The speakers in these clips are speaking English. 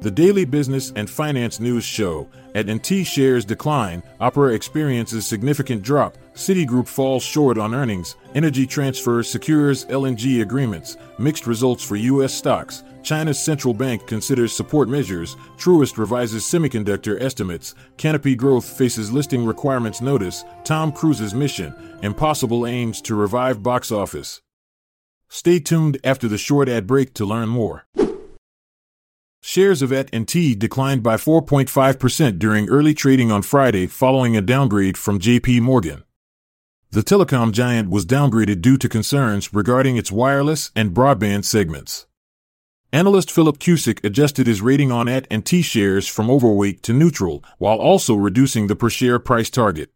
The daily business and finance news show AT&T shares decline, Opera experiences significant drop, Citigroup falls short on earnings, Energy Transfer secures LNG agreements, mixed results for U.S. stocks, China's central bank considers support measures, Truist revises semiconductor estimates, Canopy Growth faces listing requirements notice, Tom Cruise's mission, Impossible aims to revive box office. Stay tuned after the short ad break to learn more. Shares of AT&T declined by 4.5% during early trading on Friday following a downgrade from JP Morgan. The telecom giant was downgraded due to concerns regarding its wireless and broadband segments. Analyst Philip Cusick adjusted his rating on AT&T shares from overweight to neutral while also reducing the per share price target.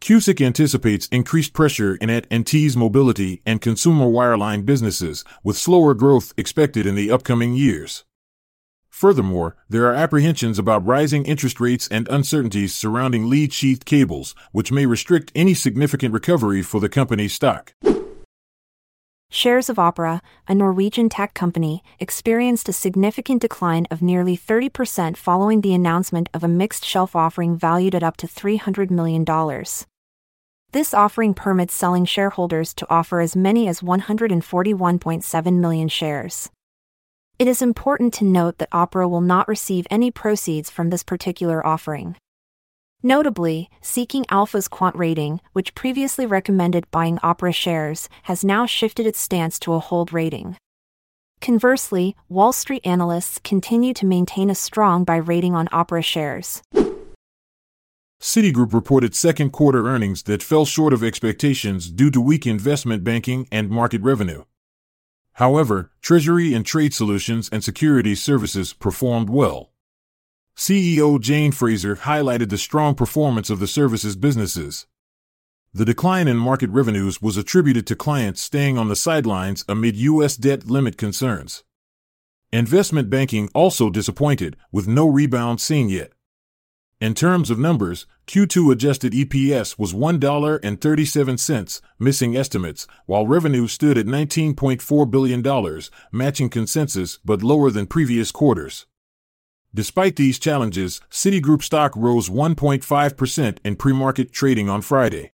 Cusick anticipates increased pressure in AT&T's mobility and consumer wireline businesses, with slower growth expected in the upcoming years. Furthermore, there are apprehensions about rising interest rates and uncertainties surrounding lead sheathed cables, which may restrict any significant recovery for the company's stock. Shares of Opera, a Norwegian tech company, experienced a significant decline of nearly 30% following the announcement of a mixed shelf offering valued at up to $300 million. This offering permits selling shareholders to offer as many as 141.7 million shares. It is important to note that Opera will not receive any proceeds from this particular offering. Notably, Seeking Alpha's quant rating, which previously recommended buying Opera shares, has now shifted its stance to a hold rating. Conversely, Wall Street analysts continue to maintain a strong buy rating on Opera shares. Citigroup reported second quarter earnings that fell short of expectations due to weak investment banking and market revenue. However, Treasury and Trade Solutions and Security Services performed well. CEO Jane Fraser highlighted the strong performance of the services businesses. The decline in market revenues was attributed to clients staying on the sidelines amid U.S. debt limit concerns. Investment banking also disappointed, with no rebound seen yet. In terms of numbers, Q2 adjusted EPS was $1.37, missing estimates, while revenue stood at $19.4 billion, matching consensus but lower than previous quarters. Despite these challenges, Citigroup stock rose 1.5% in pre market trading on Friday.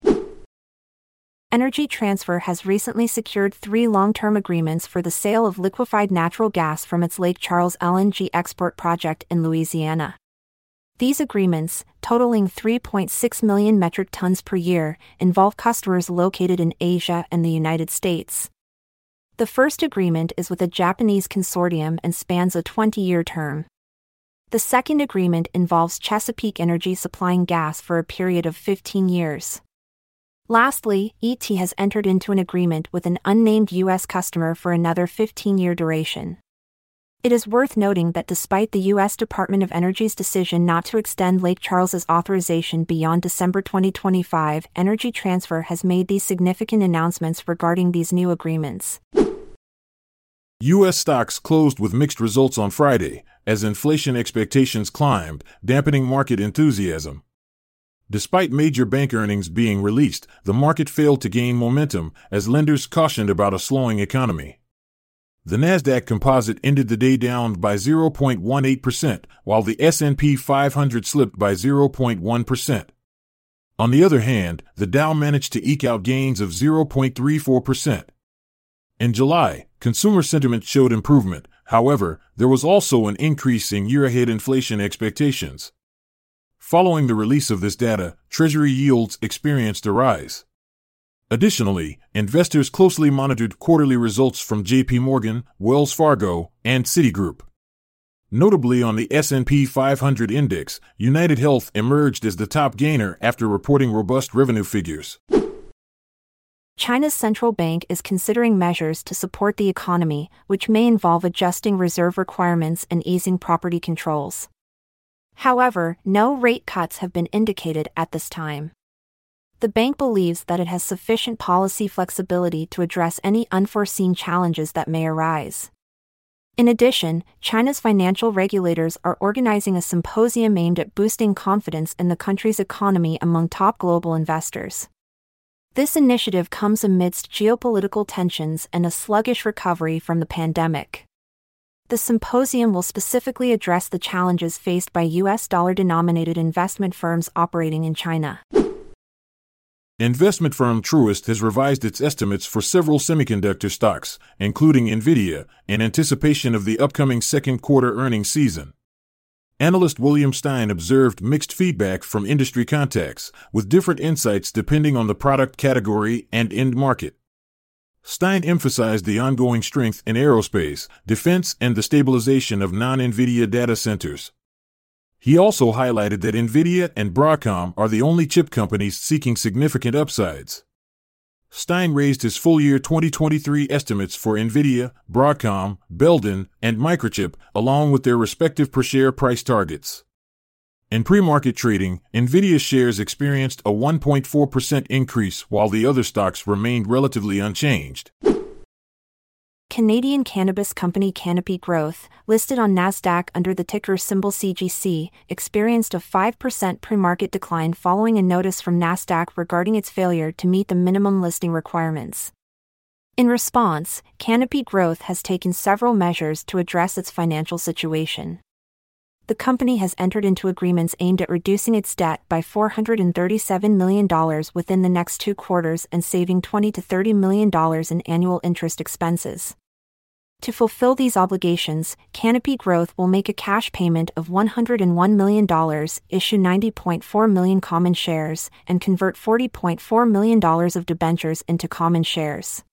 Energy Transfer has recently secured three long term agreements for the sale of liquefied natural gas from its Lake Charles LNG export project in Louisiana. These agreements, totaling 3.6 million metric tons per year, involve customers located in Asia and the United States. The first agreement is with a Japanese consortium and spans a 20 year term. The second agreement involves Chesapeake Energy supplying gas for a period of 15 years. Lastly, ET has entered into an agreement with an unnamed U.S. customer for another 15 year duration. It is worth noting that despite the U.S. Department of Energy's decision not to extend Lake Charles's authorization beyond December 2025, Energy Transfer has made these significant announcements regarding these new agreements. U.S. stocks closed with mixed results on Friday, as inflation expectations climbed, dampening market enthusiasm. Despite major bank earnings being released, the market failed to gain momentum as lenders cautioned about a slowing economy. The Nasdaq Composite ended the day down by 0.18%, while the S&P 500 slipped by 0.1%. On the other hand, the Dow managed to eke out gains of 0.34%. In July, consumer sentiment showed improvement. However, there was also an increase in year-ahead inflation expectations. Following the release of this data, Treasury yields experienced a rise. Additionally, investors closely monitored quarterly results from JP Morgan, Wells Fargo, and Citigroup. Notably on the S&P 500 index, United Health emerged as the top gainer after reporting robust revenue figures. China's central bank is considering measures to support the economy, which may involve adjusting reserve requirements and easing property controls. However, no rate cuts have been indicated at this time the bank believes that it has sufficient policy flexibility to address any unforeseen challenges that may arise. In addition, China's financial regulators are organizing a symposium aimed at boosting confidence in the country's economy among top global investors. This initiative comes amidst geopolitical tensions and a sluggish recovery from the pandemic. The symposium will specifically address the challenges faced by U.S. dollar denominated investment firms operating in China. Investment firm Truist has revised its estimates for several semiconductor stocks, including Nvidia, in anticipation of the upcoming second quarter earnings season. Analyst William Stein observed mixed feedback from industry contacts, with different insights depending on the product category and end market. Stein emphasized the ongoing strength in aerospace, defense, and the stabilization of non NVIDIA data centers. He also highlighted that NVIDIA and Broadcom are the only chip companies seeking significant upsides. Stein raised his full year 2023 estimates for NVIDIA, Broadcom, Belden, and Microchip, along with their respective per share price targets. In pre market trading, NVIDIA shares experienced a 1.4% increase while the other stocks remained relatively unchanged. Canadian cannabis company Canopy Growth, listed on NASDAQ under the ticker symbol CGC, experienced a 5% pre market decline following a notice from NASDAQ regarding its failure to meet the minimum listing requirements. In response, Canopy Growth has taken several measures to address its financial situation. The company has entered into agreements aimed at reducing its debt by $437 million within the next two quarters and saving 20 to $30 million in annual interest expenses. To fulfill these obligations, Canopy Growth will make a cash payment of $101 million, issue 90.4 million common shares, and convert $40.4 million of debentures into common shares.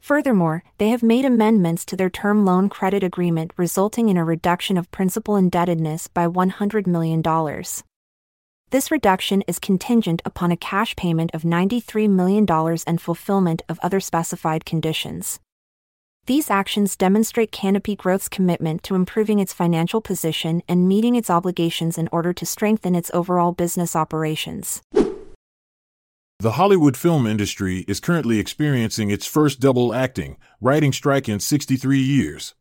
Furthermore, they have made amendments to their term loan credit agreement resulting in a reduction of principal indebtedness by $100 million. This reduction is contingent upon a cash payment of $93 million and fulfillment of other specified conditions. These actions demonstrate Canopy Growth's commitment to improving its financial position and meeting its obligations in order to strengthen its overall business operations. The Hollywood film industry is currently experiencing its first double acting, writing strike in 63 years.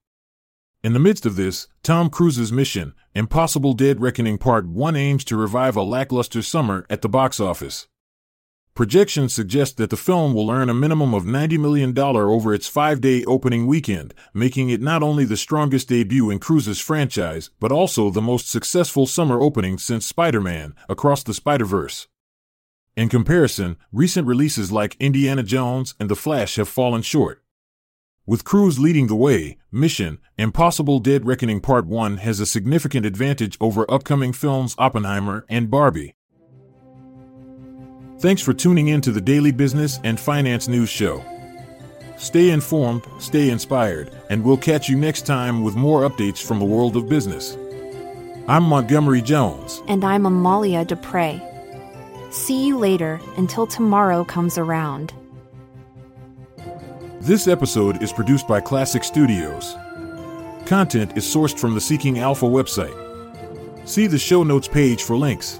In the midst of this, Tom Cruise's mission, Impossible Dead Reckoning Part 1 aims to revive a lackluster summer at the box office. Projections suggest that the film will earn a minimum of $90 million over its five day opening weekend, making it not only the strongest debut in Cruise's franchise, but also the most successful summer opening since Spider Man Across the Spider Verse. In comparison, recent releases like Indiana Jones and The Flash have fallen short. With Cruise leading the way, Mission Impossible Dead Reckoning Part 1 has a significant advantage over upcoming films Oppenheimer and Barbie. Thanks for tuning in to the Daily Business and Finance News Show. Stay informed, stay inspired, and we'll catch you next time with more updates from the world of business. I'm Montgomery Jones. And I'm Amalia Dupre. See you later until tomorrow comes around. This episode is produced by Klassic Studios. Content is sourced from the Seeking Alpha website. See the show notes page for links.